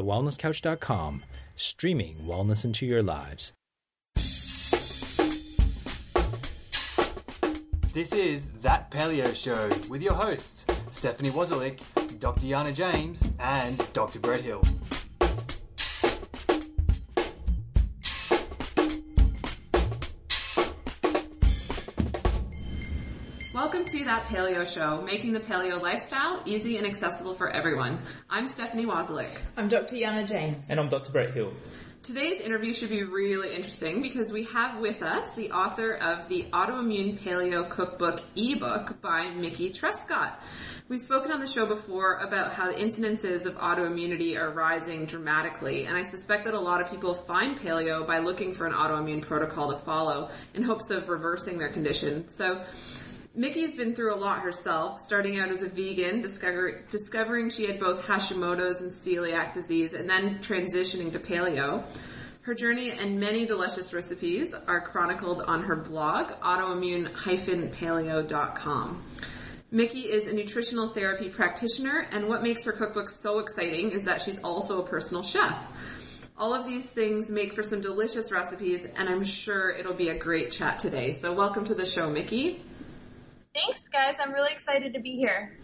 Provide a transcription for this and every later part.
thewellnesscouch.com, streaming wellness into your lives. This is That Paleo Show with your hosts, Stephanie Wozalik, Dr. Yana James, and Dr. Brett Hill. That Paleo Show, making the paleo lifestyle easy and accessible for everyone. I'm Stephanie Wozalik. I'm Dr. Yana James. And I'm Dr. Brett Hill. Today's interview should be really interesting because we have with us the author of the Autoimmune Paleo Cookbook ebook by Mickey Trescott. We've spoken on the show before about how the incidences of autoimmunity are rising dramatically, and I suspect that a lot of people find paleo by looking for an autoimmune protocol to follow in hopes of reversing their condition. So Mickey's been through a lot herself, starting out as a vegan, discover, discovering she had both Hashimoto's and celiac disease, and then transitioning to paleo. Her journey and many delicious recipes are chronicled on her blog, autoimmune-paleo.com. Mickey is a nutritional therapy practitioner, and what makes her cookbook so exciting is that she's also a personal chef. All of these things make for some delicious recipes, and I'm sure it'll be a great chat today. So welcome to the show, Mickey. Thanks, guys. I'm really excited to be here.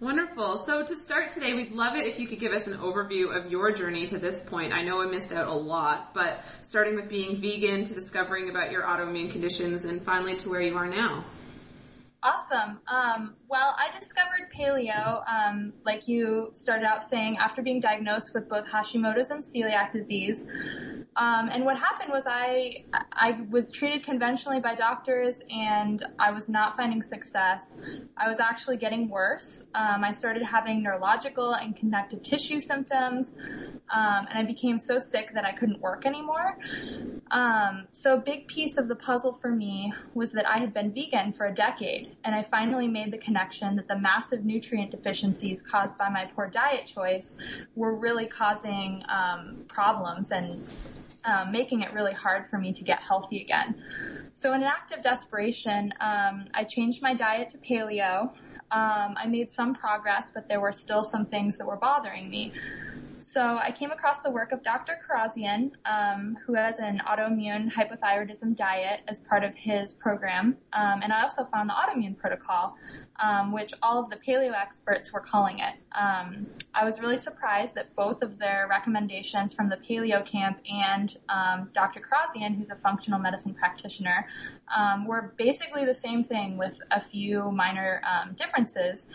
Wonderful. So to start today, we'd love it if you could give us an overview of your journey to this point. I know I missed out a lot, but starting with being vegan to discovering about your autoimmune conditions and finally to where you are now. Awesome. Um, well, I discovered paleo, um, like you started out saying, after being diagnosed with both Hashimoto's and celiac disease. Um, and what happened was I I was treated conventionally by doctors, and I was not finding success. I was actually getting worse. Um, I started having neurological and connective tissue symptoms, um, and I became so sick that I couldn't work anymore. Um, so a big piece of the puzzle for me was that I had been vegan for a decade, and I finally made the connection that the massive nutrient deficiencies caused by my poor diet choice were really causing um, problems and um, making it really hard for me to get healthy again. So in an act of desperation, um, I changed my diet to paleo. Um, I made some progress, but there were still some things that were bothering me. So I came across the work of Dr. Kharrazian, um, who has an autoimmune hypothyroidism diet as part of his program, um, and I also found the autoimmune protocol, um, which all of the paleo experts were calling it. Um, I was really surprised that both of their recommendations from the paleo camp and um, Dr. Kharrazian, who's a functional medicine practitioner, um, were basically the same thing with a few minor differences.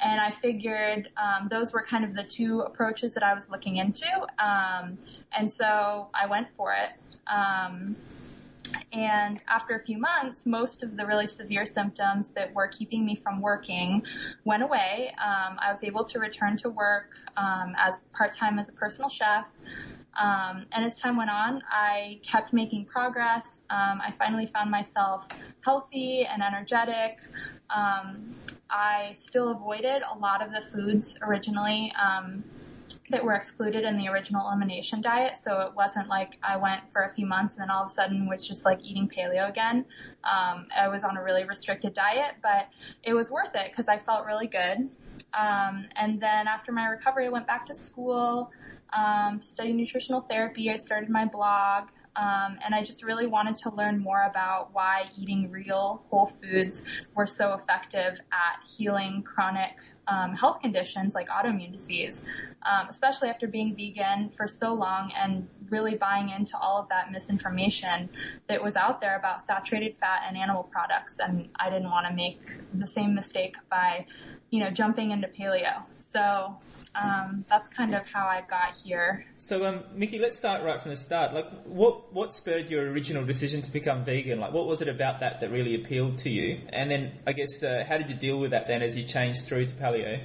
And I figured those were kind of the two approaches that I was looking into. Um, and so I went for it. And after a few months, most of the really severe symptoms that were keeping me from working went away. Um, I was able to return to work um, as part time as a personal chef. Um, and as time went on, I kept making progress. Um, I finally found myself healthy and energetic. Um, I still avoided a lot of the foods originally um, that were excluded in the original elimination diet. So it wasn't like I went for a few months and then all of a sudden was just like eating paleo again. Um, I was on a really restricted diet, but it was worth it because I felt really good. Um, and then after my recovery, I went back to school, um, studied nutritional therapy. I started my blog. Um, and I just really wanted to learn more about why eating real whole foods were so effective at healing chronic um, health conditions like autoimmune disease, um, especially after being vegan for so long and really buying into all of that misinformation that was out there about saturated fat and animal products. And I didn't want to make the same mistake by you know, jumping into paleo. So um, that's kind of how I got here. So, um, Mickey, let's start right from the start. Like, what what spurred your original decision to become vegan? Like, what was it about that that really appealed to you? And then, I guess, uh, how did you deal with that then as you changed through to paleo?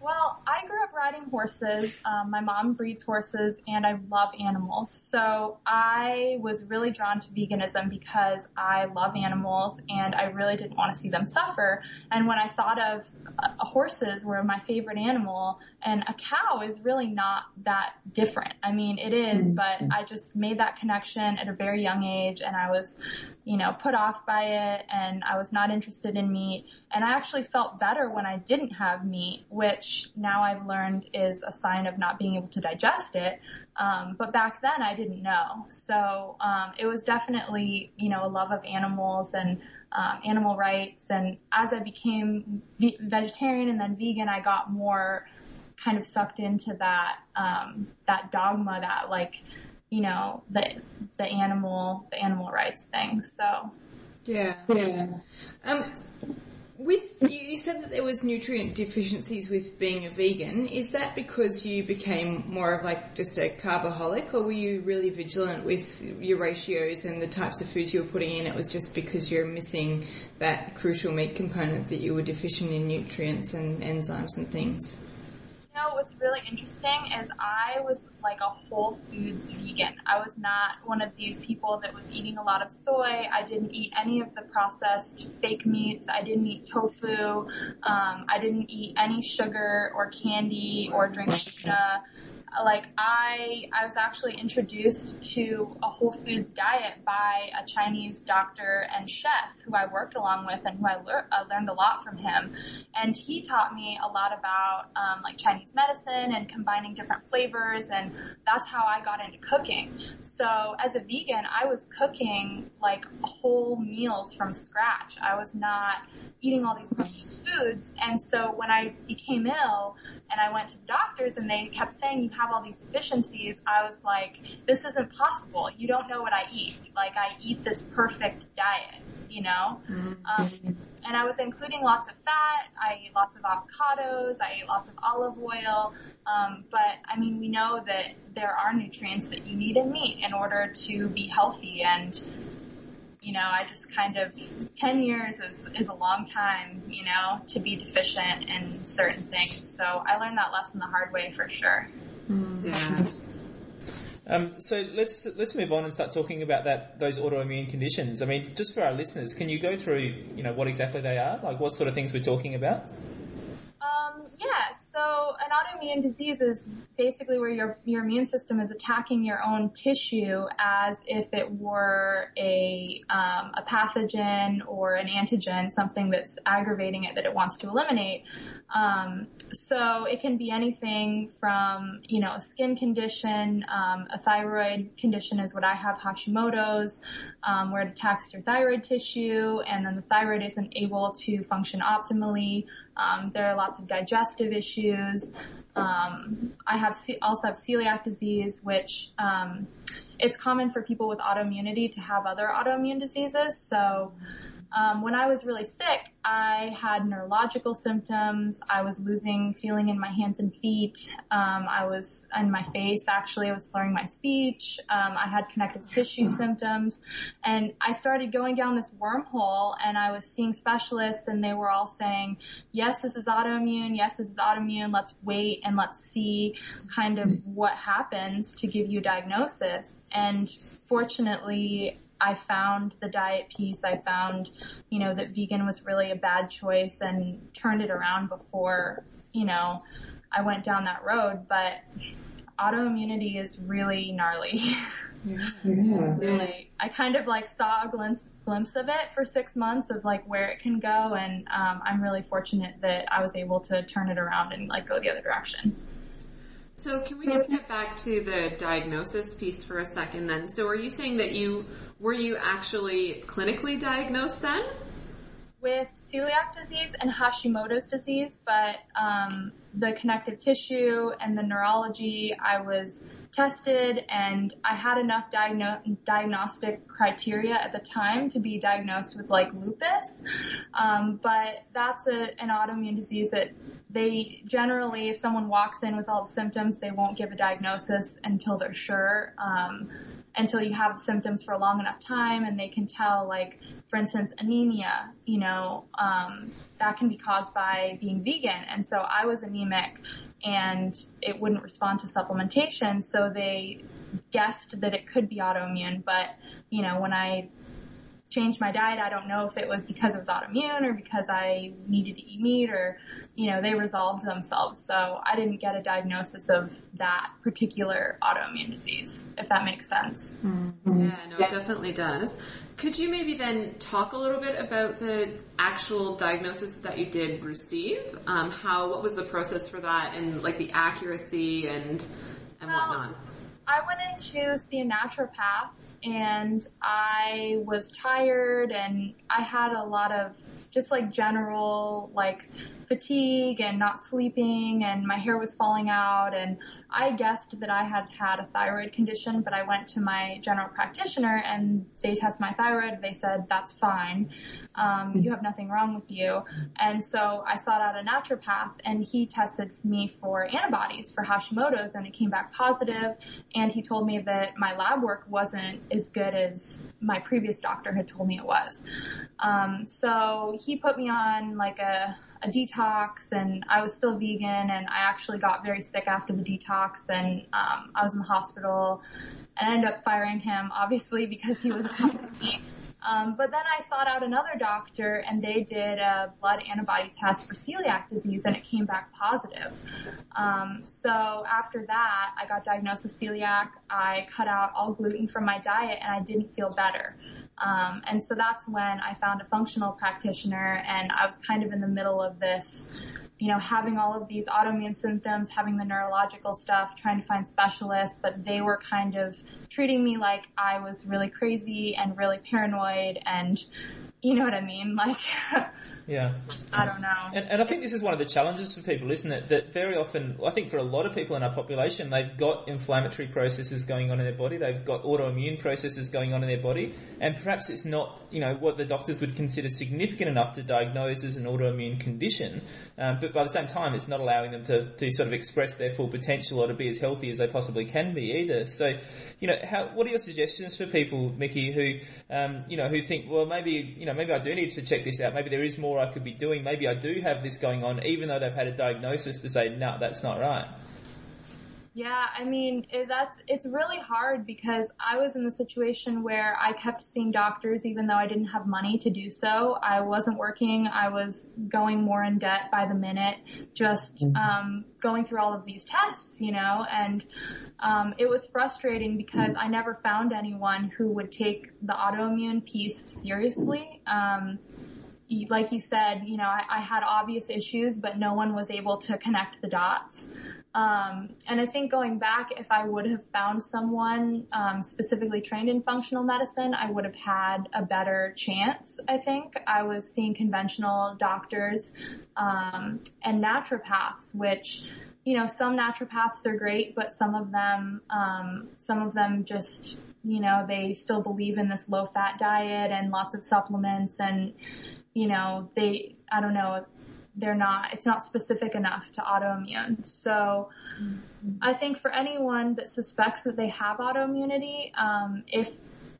Well, I grew up riding horses. Um, my mom breeds horses and I love animals. So I was really drawn to veganism because I love animals and I really didn't want to see them suffer. And when I thought of uh, horses were my favorite animal and a cow is really not that different. I mean, it is, mm-hmm. but I just made that connection at a very young age and I was, you know, put off by it and I was not interested in meat. And I actually felt better when I didn't have meat, which now I've learned learned is a sign of not being able to digest it. Um, but back then I didn't know. So, um, it was definitely, you know, a love of animals and, um, animal rights. And as I became ve- vegetarian and then vegan, I got more kind of sucked into that, um, that dogma that like, you know, the, the animal, the animal rights thing. So. Yeah. Yeah. Um, with you, said that there was nutrient deficiencies with being a vegan. Is that because you became more of like just a carboholic, or were you really vigilant with your ratios and the types of foods you were putting in? It was just because you're missing that crucial meat component that you were deficient in nutrients and enzymes and things know what's really interesting is I was like a whole foods vegan. I was not one of these people that was eating a lot of soy. I didn't eat any of the processed fake meats. I didn't eat tofu. Um, I didn't eat any sugar or candy or drink like I, I was actually introduced to a whole foods diet by a Chinese doctor and chef who I worked along with and who I uh, learned a lot from him. And he taught me a lot about, um, like Chinese medicine and combining different flavors and that's how I got into cooking. So as a vegan, I was cooking like whole meals from scratch. I was not eating all these processed foods. And so when I became ill and I went to the doctors and they kept saying you have all these deficiencies, I was like, this isn't possible. You don't know what I eat. Like I eat this perfect diet, you know? Mm-hmm. Um, and I was including lots of fat. I ate lots of avocados. I ate lots of olive oil. Um, but I mean, we know that there are nutrients that you need in meat in order to be healthy and you know, I just kind of, 10 years is, is a long time, you know, to be deficient in certain things. So I learned that lesson the hard way for sure. Mm. Yeah. Um, so let's let's move on and start talking about that those autoimmune conditions. I mean, just for our listeners, can you go through you know what exactly they are? Like what sort of things we're talking about? Um, yeah, so an autoimmune disease is basically where your your immune system is attacking your own tissue as if it were a um, a pathogen or an antigen, something that's aggravating it that it wants to eliminate. Um, so it can be anything from, you know, a skin condition, um, a thyroid condition is what I have, Hashimoto's, um, where it attacks your thyroid tissue and then the thyroid isn't able to function optimally. Um, there are lots of digestive issues. Um, I have also have celiac disease, which um, it's common for people with autoimmunity to have other autoimmune diseases. So um, when I was really sick, I had neurological symptoms. I was losing feeling in my hands and feet. Um, I was in my face. Actually, I was slurring my speech. Um, I had connective tissue symptoms, and I started going down this wormhole. And I was seeing specialists, and they were all saying, "Yes, this is autoimmune. Yes, this is autoimmune. Let's wait and let's see kind of what happens to give you a diagnosis." And fortunately, I found the diet piece. I found, you know, that vegan was really a bad choice and turned it around before, you know, I went down that road. But autoimmunity is really gnarly. Yeah. really. I kind of like saw a glimpse, glimpse of it for six months of like where it can go. And, um, I'm really fortunate that I was able to turn it around and like go the other direction. So can we just get back to the diagnosis piece for a second then? So are you saying that you, were you actually clinically diagnosed then? With celiac disease and Hashimoto's disease, but um, the connective tissue and the neurology, I was tested and I had enough diagno- diagnostic criteria at the time to be diagnosed with like lupus. Um, but that's a, an autoimmune disease that they generally, if someone walks in with all the symptoms, they won't give a diagnosis until they're sure. Um, until you have symptoms for a long enough time and they can tell like for instance anemia you know um, that can be caused by being vegan. And so i was anemic and it wouldn't respond to supplementation. So they guessed that it could be autoimmune. But you know when i changed my diet. I don't know if it was because it was autoimmune or because I needed to eat meat or, you know, they resolved themselves. So I didn't get a diagnosis of that particular autoimmune disease, if that makes sense. Yeah, no, it definitely does. Could you maybe then talk a little bit about the actual diagnosis that you did receive? Um, how, what was the process for that and like the accuracy and, and whatnot? I went in to see a naturopath and I was tired and I had a lot of just like general like fatigue and not sleeping and my hair was falling out and I guessed that I had had a thyroid condition, but I went to my general practitioner and they tested my thyroid. They said, that's fine. Um, you have nothing wrong with you. And so I sought out a naturopath and he tested me for antibodies for Hashimoto's and it came back positive. And he told me that my lab work wasn't as good as my previous doctor had told me it was. Um, so he put me on like a, a detox and I was still vegan and I actually got very sick after the detox and um, I was in the hospital and I ended up firing him obviously because he was me. Um, but then I sought out another doctor and they did a blood antibody test for celiac disease and it came back positive. Um, so after that, I got diagnosed with celiac. I cut out all gluten from my diet and I didn't feel better. Um, and so that's when I found a functional practitioner and I was kind of in the middle of this, you know, having all of these autoimmune symptoms, having the neurological stuff, trying to find specialists, but they were kind of treating me like I was really crazy and really paranoid and, you know what I mean? Like, Yeah. I don't know. And, and I think this is one of the challenges for people, isn't it? That very often, I think for a lot of people in our population, they've got inflammatory processes going on in their body, they've got autoimmune processes going on in their body, and perhaps it's not, you know, what the doctors would consider significant enough to diagnose as an autoimmune condition, um, but by the same time, it's not allowing them to, to sort of express their full potential or to be as healthy as they possibly can be either. So, you know, how, what are your suggestions for people, Mickey, who, um, you know, who think, well, maybe, you know, maybe I do need to check this out, maybe there is more I could be doing. Maybe I do have this going on, even though they've had a diagnosis to say, no, that's not right. Yeah, I mean, that's, it's really hard because I was in the situation where I kept seeing doctors even though I didn't have money to do so. I wasn't working. I was going more in debt by the minute, just, um, going through all of these tests, you know, and, um, it was frustrating because I never found anyone who would take the autoimmune piece seriously. Um, like you said, you know, I, I had obvious issues, but no one was able to connect the dots. Um, and I think going back, if I would have found someone um, specifically trained in functional medicine, I would have had a better chance. I think I was seeing conventional doctors um, and naturopaths, which you know some naturopaths are great, but some of them um, some of them just you know they still believe in this low fat diet and lots of supplements and you know they I don't know they're not, it's not specific enough to autoimmune. So I think for anyone that suspects that they have autoimmunity, um, if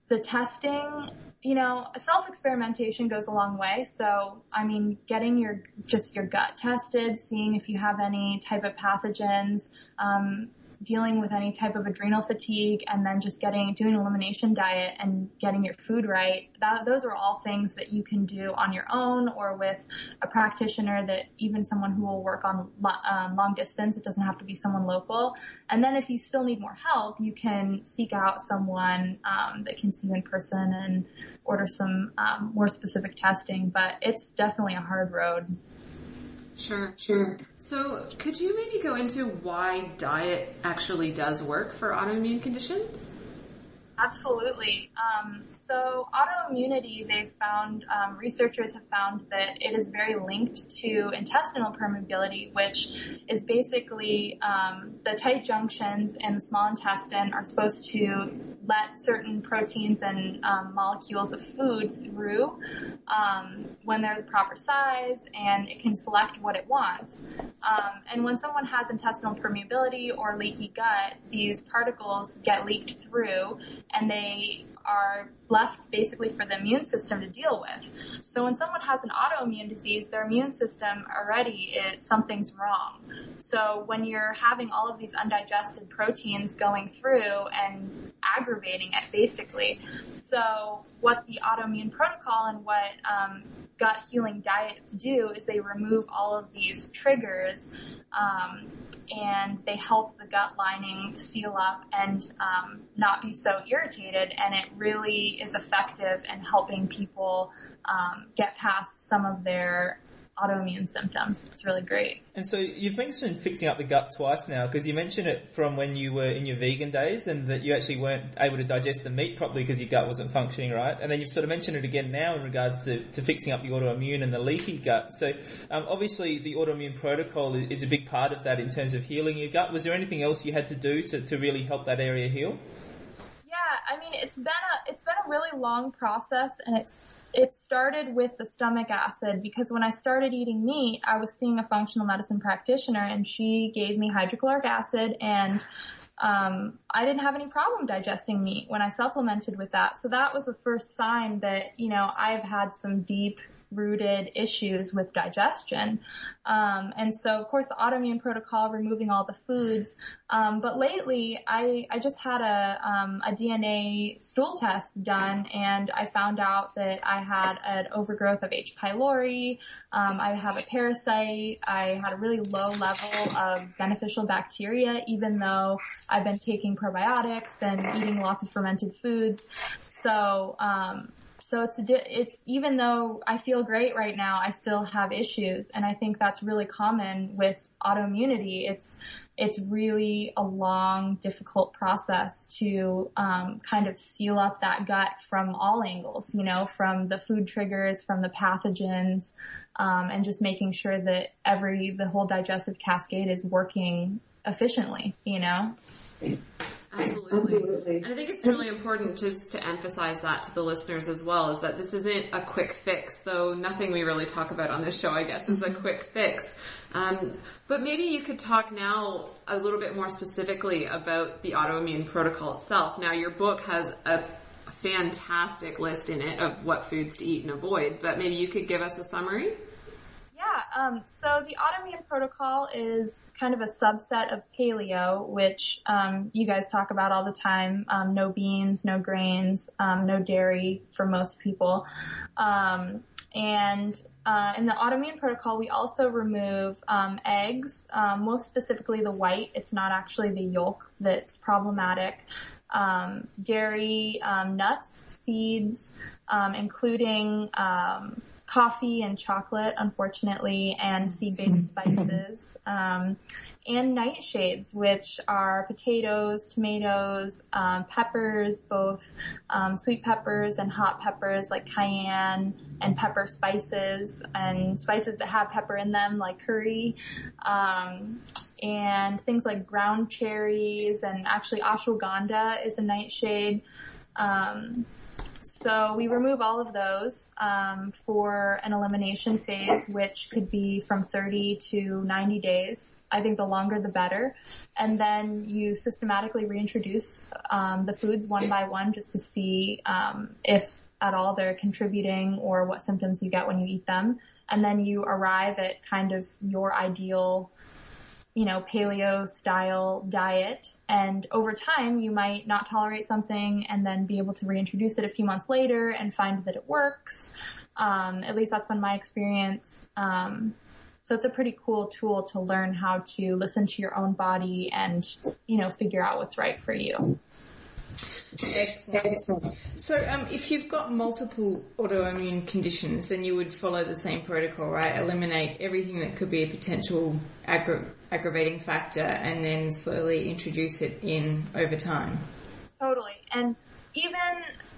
the testing, you know, self-experimentation goes a long way. So, I mean, getting your, just your gut tested, seeing if you have any type of pathogens, um, dealing with any type of adrenal fatigue and then just getting doing an elimination diet and getting your food right that those are all things that you can do on your own or with a practitioner that even someone who will work on um, long distance. It doesn't have to be someone local. And then if you still need more help you can seek out someone um, that can see you in person and order some um, more specific testing. But it's definitely a hard road Sure, sure. So, could you maybe go into why diet actually does work for autoimmune conditions? Absolutely. Um, so autoimmunity, they've found, um, researchers have found that it is very linked to intestinal permeability, which is basically um, the tight junctions in the small intestine are supposed to let certain proteins and um, molecules of food through um, when they're the proper size, and it can select what it wants. Um, and when someone has intestinal permeability or leaky gut, these particles get leaked through and they are left basically for the immune system to deal with. So when someone has an autoimmune disease, their immune system already it, something's wrong. So when you're having all of these undigested proteins going through and aggravating it basically. So what the autoimmune protocol and what um, gut healing diets do is they remove all of these triggers um, and they help the gut lining seal up and um, not be so irritated. And it really is effective in helping people um, get past some of their autoimmune symptoms. It's really great. And so you've mentioned fixing up the gut twice now because you mentioned it from when you were in your vegan days and that you actually weren't able to digest the meat properly because your gut wasn't functioning right. And then you've sort of mentioned it again now in regards to, to fixing up the autoimmune and the leaky gut. So um, obviously the autoimmune protocol is, a big part of that in terms of healing your gut. Was there anything else you had to do to, to really help that area heal? I mean, it's been a it's been a really long process, and it's it started with the stomach acid because when I started eating meat, I was seeing a functional medicine practitioner, and she gave me hydrochloric acid, and um, I didn't have any problem digesting meat when I supplemented with that. So that was the first sign that you know I've had some deep rooted issues with digestion. Um, and so, of course, the autoimmune protocol, removing all the foods. Um, but lately, I I just had a um, a DNA stool test done, and I found out that I had an overgrowth of H. pylori. Um, I have a parasite. I had a really low level of beneficial bacteria, even though I've been taking probiotics and eating lots of fermented foods. So um, so it's it's even though I feel great right now, I still have issues, and I think that's really common with autoimmunity. It's it's really a long, difficult process to um, kind of seal up that gut from all angles. You know, from the food triggers, from the pathogens, um, and just making sure that every the whole digestive cascade is working efficiently. You know. Absolutely. Absolutely. And I think it's really important just to emphasize that to the listeners as well, is that this isn't a quick fix, though nothing we really talk about on this show, I guess, is a mm-hmm. quick fix. Um, but maybe you could talk now a little bit more specifically about the autoimmune protocol itself. Now, your book has a fantastic list in it of what foods to eat and avoid, but maybe you could give us a summary? Yeah, um, so the autoimmune protocol is kind of a subset of paleo, which um, you guys talk about all the time. Um, no beans, no grains, um, no dairy for most people. Um, and uh, in the autoimmune protocol, we also remove um, eggs, most specifically the white. It's not actually the yolk that's problematic. dairy, nuts, seeds, including coffee and chocolate, unfortunately, and seed-based spices, um, and nightshades, which are potatoes, tomatoes, um, peppers, both um, sweet peppers and hot peppers like cayenne and pepper spices, and spices that have pepper in them like curry. Um, and things like ground cherries and actually ashwagandha is a nightshade. So we remove all of those um, for an elimination phase, which could be from 30 to 90 days. I think the longer the better. And then you systematically reintroduce um, the foods one by one just to see um, if at all they're contributing or what symptoms you get when you eat them. And then you arrive at kind of your ideal you know, paleo style diet. And over time, you might not tolerate something and then be able to reintroduce it a few months later and find that it works. Um, at least that's been my experience. Um, so it's a pretty cool tool to learn how to listen to your own body and, you know, figure out what's right for you. Excellent. So, um, if you've got multiple autoimmune conditions, then you would follow the same protocol, right? Eliminate everything that could be a potential aggra- aggravating factor, and then slowly introduce it in over time. Totally, and even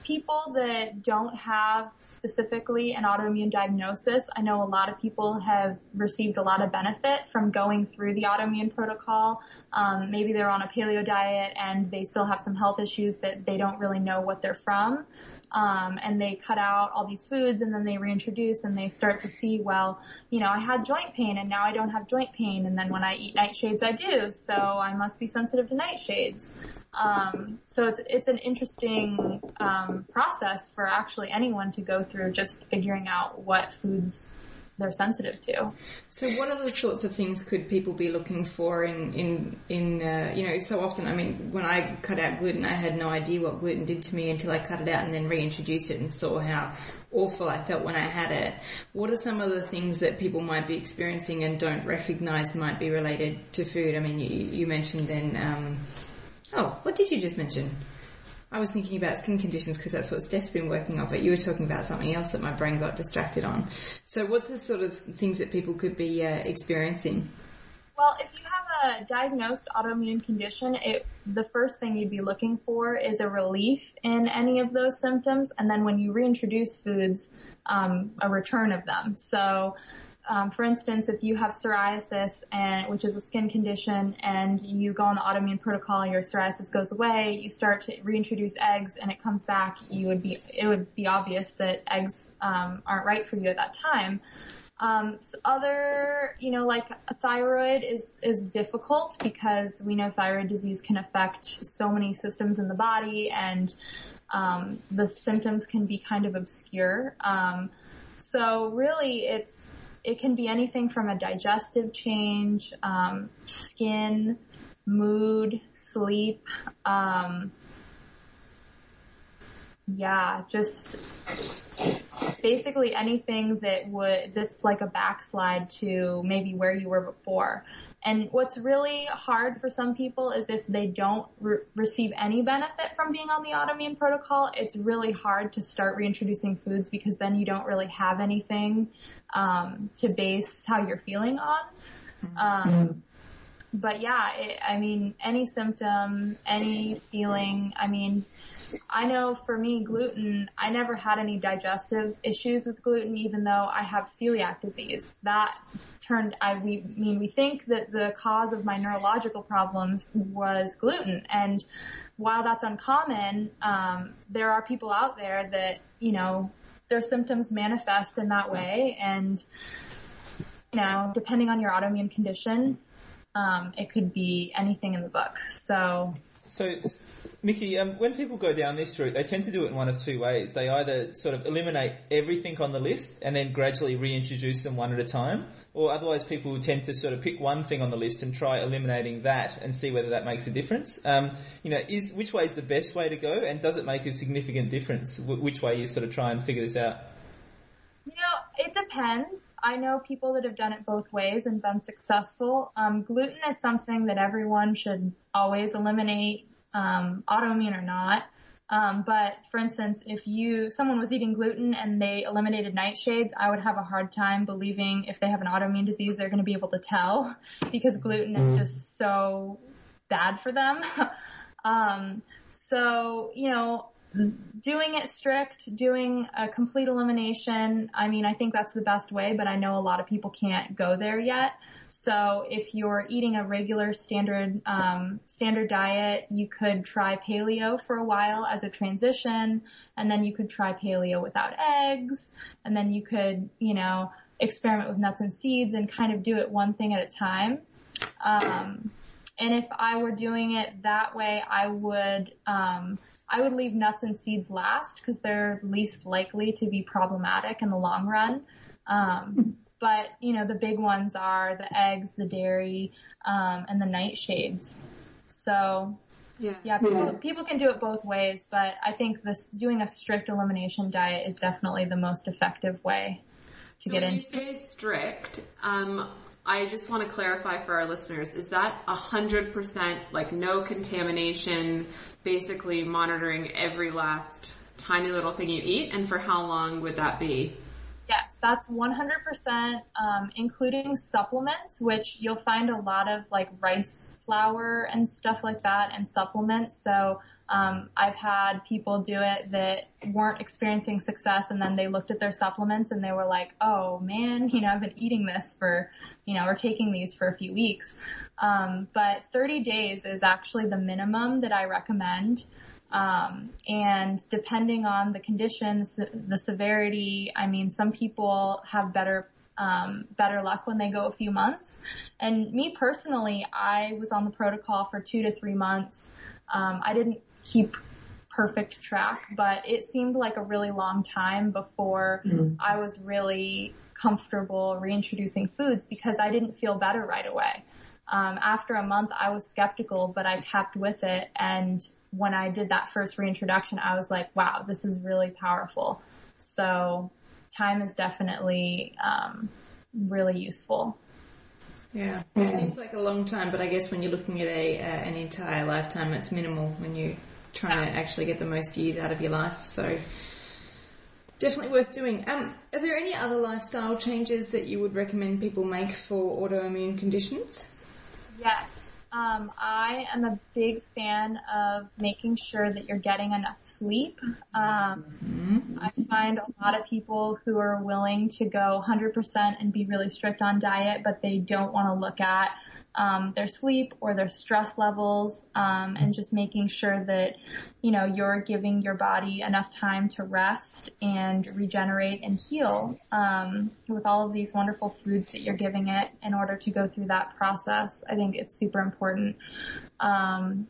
people that don't have specifically an autoimmune diagnosis, I know a lot of people have received a lot of benefit from going through the autoimmune protocol. Um, maybe they're on a paleo diet and they still have some health issues that they don't really know what they're from. Um, and they cut out all these foods and then they reintroduce and they start to see, well, you know, I had joint pain and now I don't have joint pain. And then when I eat nightshades, I do. So I must be sensitive to nightshades. Um, so it's, it's an interesting, um, process for actually anyone to go through just figuring out what foods they're sensitive to. So, what other sorts of things could people be looking for in in in uh, you know? So often, I mean, when I cut out gluten, I had no idea what gluten did to me until I cut it out and then reintroduced it and saw how awful I felt when I had it. What are some of the things that people might be experiencing and don't recognise might be related to food? I mean, you, you mentioned then. Um, oh, what did you just mention? I was thinking about skin conditions because that's what Steph's been working on, but you were talking about something else that my brain got distracted on. So what's the sort of things that people could be uh, experiencing? Well, if you have a diagnosed autoimmune condition, it, the first thing you'd be looking for is a relief in any of those symptoms, and then when you reintroduce foods, um, a return of them. So um, for instance, if you have psoriasis and which is a skin condition, and you go on the autoimmune protocol, your psoriasis goes away, you start to reintroduce eggs, and it comes back. You would be it would be obvious that eggs um, aren't right for you at that time. Um, so other, you know, like thyroid is is difficult because we know thyroid disease can affect so many systems in the body, and um, the symptoms can be kind of obscure. Um, so really, it's it can be anything from a digestive change, um, skin, mood, sleep, um, yeah, just basically anything that would that's like a backslide to maybe where you were before. And what's really hard for some people is if they don't re- receive any benefit from being on the autoimmune protocol, it's really hard to start reintroducing foods because then you don't really have anything um, to base how you're feeling on. Um, but yeah, it, I mean, any symptom, any feeling, I mean, I know for me, gluten, I never had any digestive issues with gluten, even though I have celiac disease. That turned, I we, mean, we think that the cause of my neurological problems was gluten. And while that's uncommon, um, there are people out there that, you know, their symptoms manifest in that way. And, you know, depending on your autoimmune condition, um, it could be anything in the book. So, so, Mickey, um, when people go down this route, they tend to do it in one of two ways. They either sort of eliminate everything on the list and then gradually reintroduce them one at a time, or otherwise people tend to sort of pick one thing on the list and try eliminating that and see whether that makes a difference. Um, you know, is which way is the best way to go, and does it make a significant difference? Which way you sort of try and figure this out? It depends. I know people that have done it both ways and been successful. Um, gluten is something that everyone should always eliminate, um, autoimmune or not. Um, but for instance, if you someone was eating gluten and they eliminated nightshades, I would have a hard time believing if they have an autoimmune disease they're going to be able to tell because gluten is just so bad for them. um, so you know, doing it strict, doing a complete elimination, I mean, I think that's the best way, but I know a lot of people can't go there yet. So if you're eating a regular standard, um, standard diet, you could try paleo for a while as a transition, and then you could try paleo without eggs, and then you could, you know, experiment with nuts and seeds and kind of do it one thing at a time. Um, and if I were doing it that way, I would, um, I would leave nuts and seeds last because they're least likely to be problematic in the long run. Um, but you know, the big ones are the eggs, the dairy, um, and the nightshades. So Yeah. yeah, people, people can do it both ways, but I think this doing a strict elimination diet is definitely the most effective way to So get when you into. say strict, um, I just want to clarify for our listeners, is that 100% like no contamination, basically monitoring every last tiny little thing you eat? And for how long would that be? Yes, that's 100%, um, including supplements, which you'll find a lot of like rice flour and stuff like that and supplements. So, Um, I've had people do it that weren't experiencing success and then they looked at their supplements and they were like, oh man, you know, I've been eating this for, you know, or taking these for a few weeks. Um, but 30 days is actually the minimum that I recommend. Um, and depending on the conditions, the severity, I mean, some people have better um, better luck when they go a few months. And me personally, I was on the protocol for two to three months. Um, I didn't keep perfect track, but it seemed like a really long time before mm. I was really comfortable reintroducing foods because I didn't feel better right away. Um, after a month, I was skeptical, but I kept with it. And when I did that first reintroduction, I was like, wow, this is really powerful. So time is definitely um, really useful. Yeah, it seems like a long time, but I guess when you're looking at a uh, an entire lifetime, it's minimal when you're trying to actually get the most years out of your life. So definitely worth doing. Um, are there any other lifestyle changes that you would recommend people make for autoimmune conditions? Yes. Um, I am a big fan of making sure that you're getting enough sleep. Um, mm-hmm. I find a lot of people who are willing to go 100% and be really strict on diet, but they don't want to look at um, their sleep or their stress levels, um, and just making sure that you know you're giving your body enough time to rest and regenerate and heal um, with all of these wonderful foods that you're giving it in order to go through that process. I think it's super important. Um,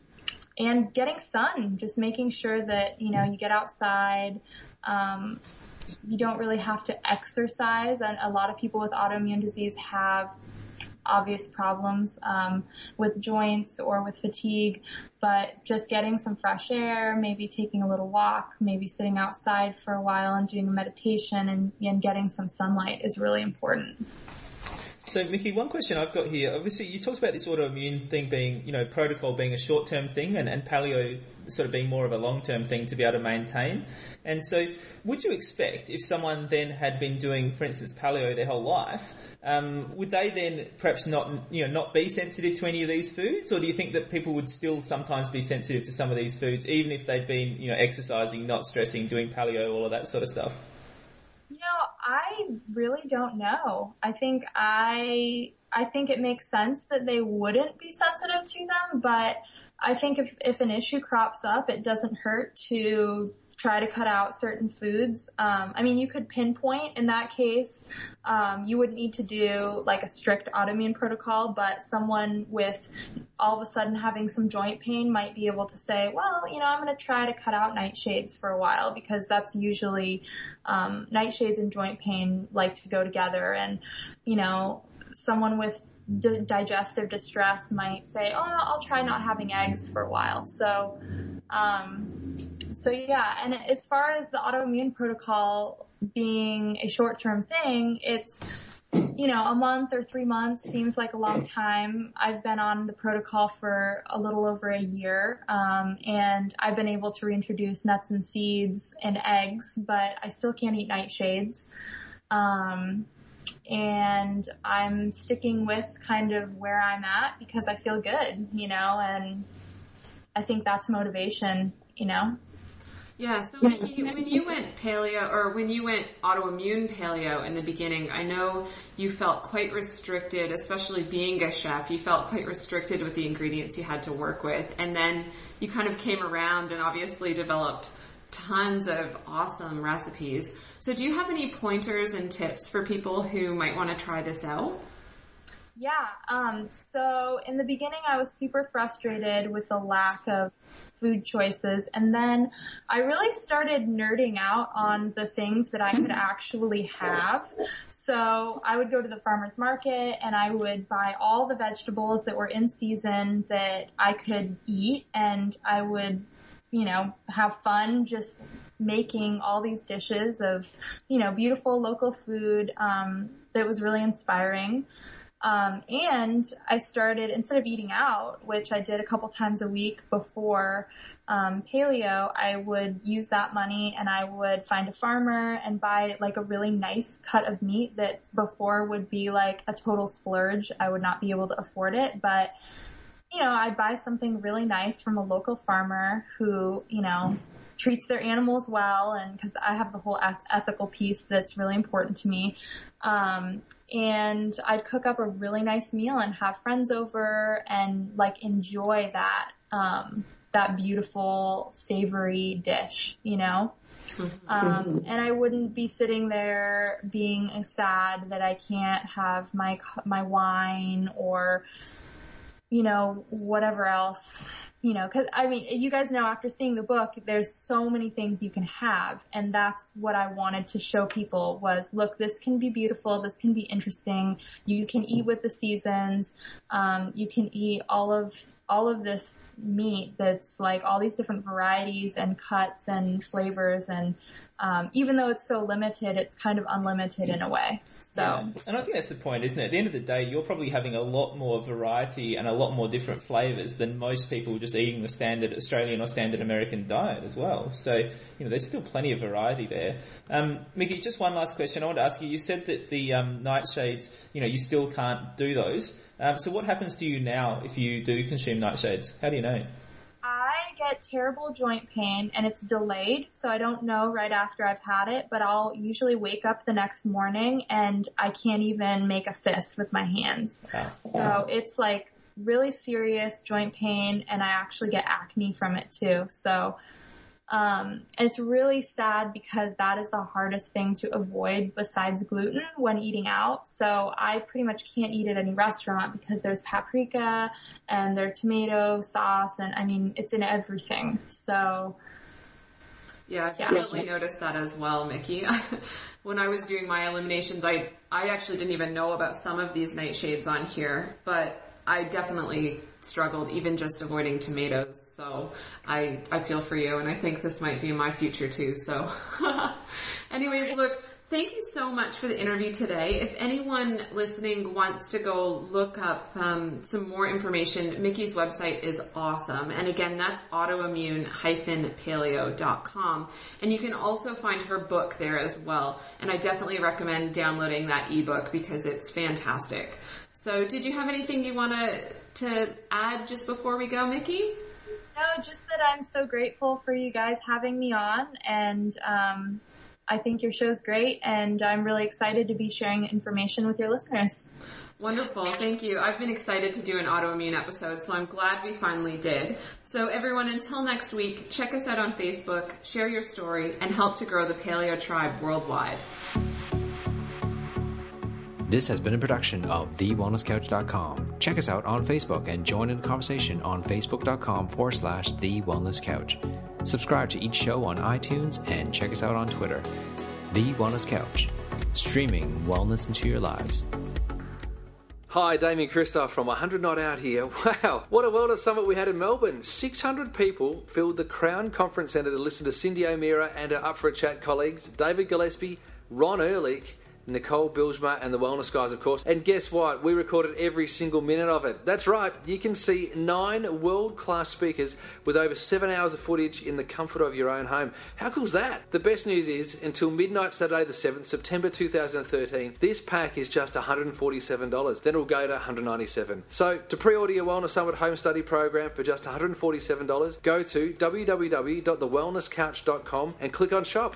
and getting sun, just making sure that you know you get outside um, you don't really have to exercise and a lot of people with autoimmune disease have obvious problems um, with joints or with fatigue, but just getting some fresh air, maybe taking a little walk, maybe sitting outside for a while and doing a meditation and, and getting some sunlight is really important. So, Mickey, one question I've got here. Obviously, you talked about this autoimmune thing being, you know, protocol being a short-term thing and, and paleo sort of being more of a long-term thing to be able to maintain. And so, would you expect if someone then had been doing, for instance, paleo their whole life, um, would they then perhaps not, you know, not be sensitive to any of these foods, or do you think that people would still sometimes be sensitive to some of these foods, even if they'd been, you know, exercising, not stressing, doing paleo, all of that sort of stuff? You know, I really don't know. I think I, I think it makes sense that they wouldn't be sensitive to them, but I think if, if an issue crops up, it doesn't hurt to try to cut out certain foods. Um, I mean, you could pinpoint in that case. Um, you would need to do like a strict autoimmune protocol, but someone with all of a sudden having some joint pain might be able to say, well, you know, I'm going to try to cut out nightshades for a while because that's usually um, nightshades and joint pain like to go together, and you know, someone with d- digestive distress might say, "Oh, I'll try not having eggs for a while." So, um, so yeah. And as far as the autoimmune protocol being a short-term thing, it's you know, a month or three months seems like a long time. I've been on the protocol for a little over a year, um, and I've been able to reintroduce nuts and seeds and eggs, but I still can't eat nightshades. Um, and I'm sticking with kind of where I'm at because I feel good, you know, and I think that's motivation, you know. Yeah, so when you, when you went paleo or when you went autoimmune paleo in the beginning, I know you felt quite restricted, especially being a chef. You felt quite restricted with the ingredients you had to work with. And then you kind of came around and obviously developed tons of awesome recipes. So do you have any pointers and tips for people who might want to try this out? Yeah, um, so in the beginning I was super frustrated with the lack of food choices and then I really started nerding out on the things that I could actually have. So I would go to the farmer's market and I would buy all the vegetables that were in season that I could eat and I would you know, have fun just making all these dishes of, you know, beautiful local food um, that was really inspiring. Um, and I started, instead of eating out, which I did a couple times a week before um, paleo, I would use that money and I would find a farmer and buy like a really nice cut of meat that before would be like a total splurge. I would not be able to afford it, but you know, I'd buy something really nice from a local farmer who, you know, treats their animals well and because I have the whole eth- ethical piece that's really important to me. Um, and I'd cook up a really nice meal and have friends over and like enjoy that, um, that beautiful savory dish, you know? Um, and I wouldn't be sitting there being sad that I can't have my, my wine or, you know, whatever else you know, cause I mean, you guys know after seeing the book, there's so many things you can have. And that's what I wanted to show people was, look, this can be beautiful. This can be interesting. You can eat with the seasons. Um, you can eat all of, all of this meat that's like all these different varieties and cuts and flavors and um, even though it's so limited, it's kind of unlimited in a way. So, yeah. and I think that's the point, isn't it? At the end of the day, you're probably having a lot more variety and a lot more different flavors than most people just eating the standard Australian or standard American diet as well. So, you know, there's still plenty of variety there. Um, Mickey, just one last question. I want to ask you. You said that the um, nightshades, you know, you still can't do those. Um, so, what happens to you now if you do consume nightshades? How do you know? Get terrible joint pain and it's delayed, so I don't know right after I've had it, but I'll usually wake up the next morning and I can't even make a fist with my hands. So it's like really serious joint pain and I actually get acne from it too. So um, and it's really sad because that is the hardest thing to avoid besides gluten when eating out. So I pretty much can't eat at any restaurant because there's paprika and there's tomato sauce and I mean, it's in everything. So. Yeah, I've definitely yeah. noticed that as well, Mickey. when I was doing my eliminations, I, I actually didn't even know about some of these nightshades on here, but I definitely struggled even just avoiding tomatoes. So I, I feel for you and I think this might be my future too. So anyways, look, thank you so much for the interview today. If anyone listening wants to go look up um, some more information, Mickey's website is awesome. And again, that's autoimmune-paleo.com. And you can also find her book there as well. And I definitely recommend downloading that ebook because it's fantastic. So did you have anything you want to to add just before we go, Mickey? No, just that I'm so grateful for you guys having me on and um, I think your show's great and I'm really excited to be sharing information with your listeners. Wonderful. Thank you. I've been excited to do an autoimmune episode, so I'm glad we finally did. So everyone, until next week, check us out on Facebook, share your story, and help to grow the paleo tribe worldwide. This has been a production of TheWellnessCouch.com. Check us out on Facebook and join in the conversation on Facebook.com forward slash The Wellness Couch. Subscribe to each show on iTunes and check us out on Twitter. The Wellness Couch, streaming wellness into your lives. Hi, Damian Kristof from 100 Not Out here. Wow, what a wellness summit we had in Melbourne. 600 people filled the Crown Conference Centre to listen to Cyndi O'Meara and her Up for a Chat colleagues, David Gillespie, Ron Ehrlich, Nicole Bilsma and the Wellness Guys, of course. And guess what? We recorded every single minute of it. That's right, you can see nine world class speakers with over seven hours of footage in the comfort of your own home. How cool is that? The best news is, until midnight Saturday the 7th, September 2013, this pack is just $147. Then it'll go to 197. So, to pre order your Wellness Summit home study program for just $147, go to www.thewellnesscouch.com and click on shop.